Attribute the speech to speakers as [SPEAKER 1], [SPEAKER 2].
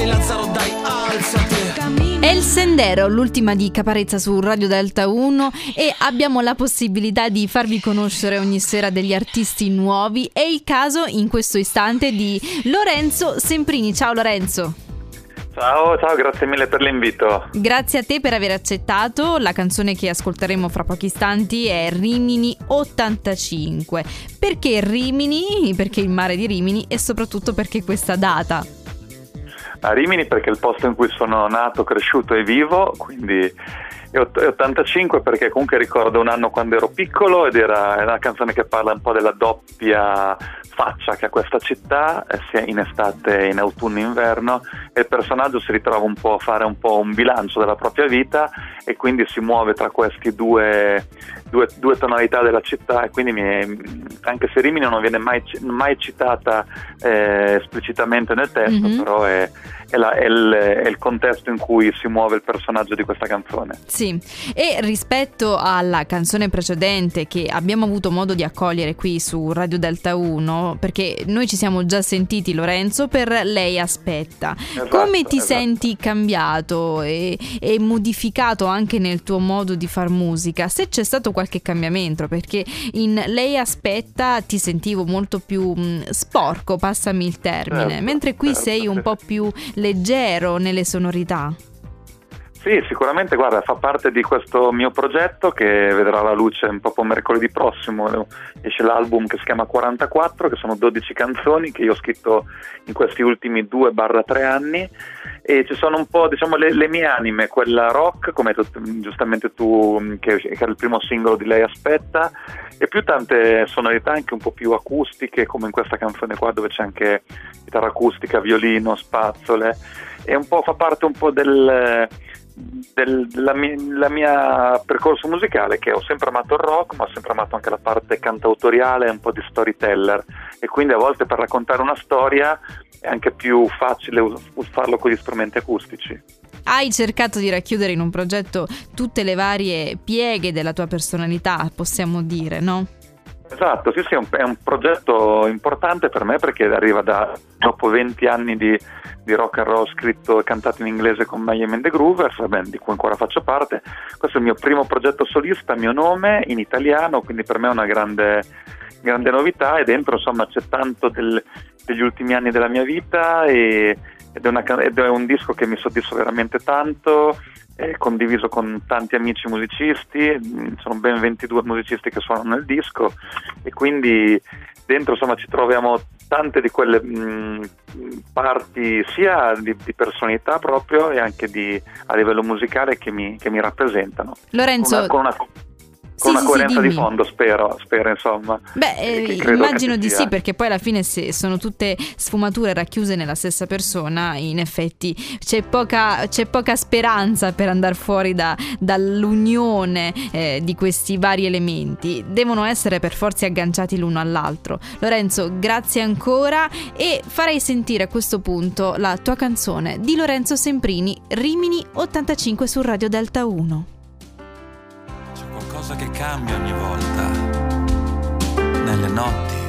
[SPEAKER 1] sei Lazzaro dai alzati
[SPEAKER 2] È il Sendero, l'ultima di Caparezza su Radio Delta 1 e abbiamo la possibilità di farvi conoscere ogni sera degli artisti nuovi. È il caso in questo istante di Lorenzo Semprini. Ciao Lorenzo.
[SPEAKER 3] Ciao, ciao, grazie mille per l'invito.
[SPEAKER 2] Grazie a te per aver accettato. La canzone che ascolteremo fra pochi istanti è Rimini 85. Perché Rimini? Perché il mare di Rimini e soprattutto perché questa data.
[SPEAKER 3] A Rimini perché è il posto in cui sono nato, cresciuto e vivo, quindi è 85 perché comunque ricordo un anno quando ero piccolo ed era una canzone che parla un po' della doppia faccia che ha questa città, eh, sia in estate, in autunno e inverno, e il personaggio si ritrova un po' a fare un po' un bilancio della propria vita e quindi si muove tra questi due, due, due tonalità della città e quindi è, anche se Rimini non viene mai, mai citata eh, esplicitamente nel testo, mm-hmm. però è, è, la, è, il, è, il, contesto in cui si muove il personaggio di questa canzone.
[SPEAKER 2] Sì, e rispetto alla canzone precedente che abbiamo avuto modo di accogliere qui su Radio Delta 1, perché noi ci siamo già sentiti Lorenzo per Lei aspetta, esatto, come ti esatto. senti cambiato e, e modificato anche nel tuo modo di far musica? Se c'è stato qualche cambiamento, perché in Lei aspetta ti sentivo molto più mh, sporco, passami il termine, certo, mentre qui certo, sei un po' più leggero nelle sonorità.
[SPEAKER 3] Sì, sicuramente, guarda, fa parte di questo mio progetto che vedrà la luce proprio mercoledì prossimo. Esce l'album che si chiama 44, che sono 12 canzoni che io ho scritto in questi ultimi 2-3 anni e ci sono un po' diciamo le, le mie anime, quella rock, come tu, giustamente tu, che, che era il primo singolo di Lei Aspetta, e più tante sonorità anche un po' più acustiche, come in questa canzone qua dove c'è anche chitarra acustica, violino, spazzole, e un po' fa parte un po' del del, della mia, mia, percorso musicale che ho sempre amato il rock ma ho sempre amato anche la parte cantautoriale un po' di storyteller. E quindi a volte per raccontare una storia è anche più facile farlo con gli strumenti acustici.
[SPEAKER 2] Hai cercato di racchiudere in un progetto tutte le varie pieghe della tua personalità, possiamo dire, no?
[SPEAKER 3] Esatto, sì, sì, è un, è un progetto importante per me perché arriva da dopo 20 anni di, di rock and roll scritto e cantato in inglese con Miami and the Groovers, band di cui ancora faccio parte. Questo è il mio primo progetto solista, mio nome in italiano, quindi per me è una grande, grande novità e dentro insomma c'è tanto del, degli ultimi anni della mia vita e, ed, è una, ed, è un disco che mi soddisfa veramente tanto eh, condiviso con tanti amici musicisti, sono ben 22 musicisti che suonano nel disco e quindi dentro insomma ci troviamo tante di quelle mh, parti sia di, di, personalità proprio e anche di, a livello musicale che mi, che mi rappresentano.
[SPEAKER 2] Lorenzo,
[SPEAKER 3] con una, con una con sì, una coerenza sì, di fondo, spero, spero insomma.
[SPEAKER 2] Beh, eh, immagino di sì, perché poi alla fine se sono tutte sfumature racchiuse nella stessa persona, in effetti c'è poca, c'è poca speranza per andare fuori da, dall'unione eh, di questi vari elementi. Devono essere per forza agganciati l'uno all'altro. Lorenzo, grazie ancora e farei sentire a questo punto la tua canzone di Lorenzo Semprini, Rimini 85 su Radio Delta 1
[SPEAKER 4] qualcosa che cambia ogni volta. Nelle notti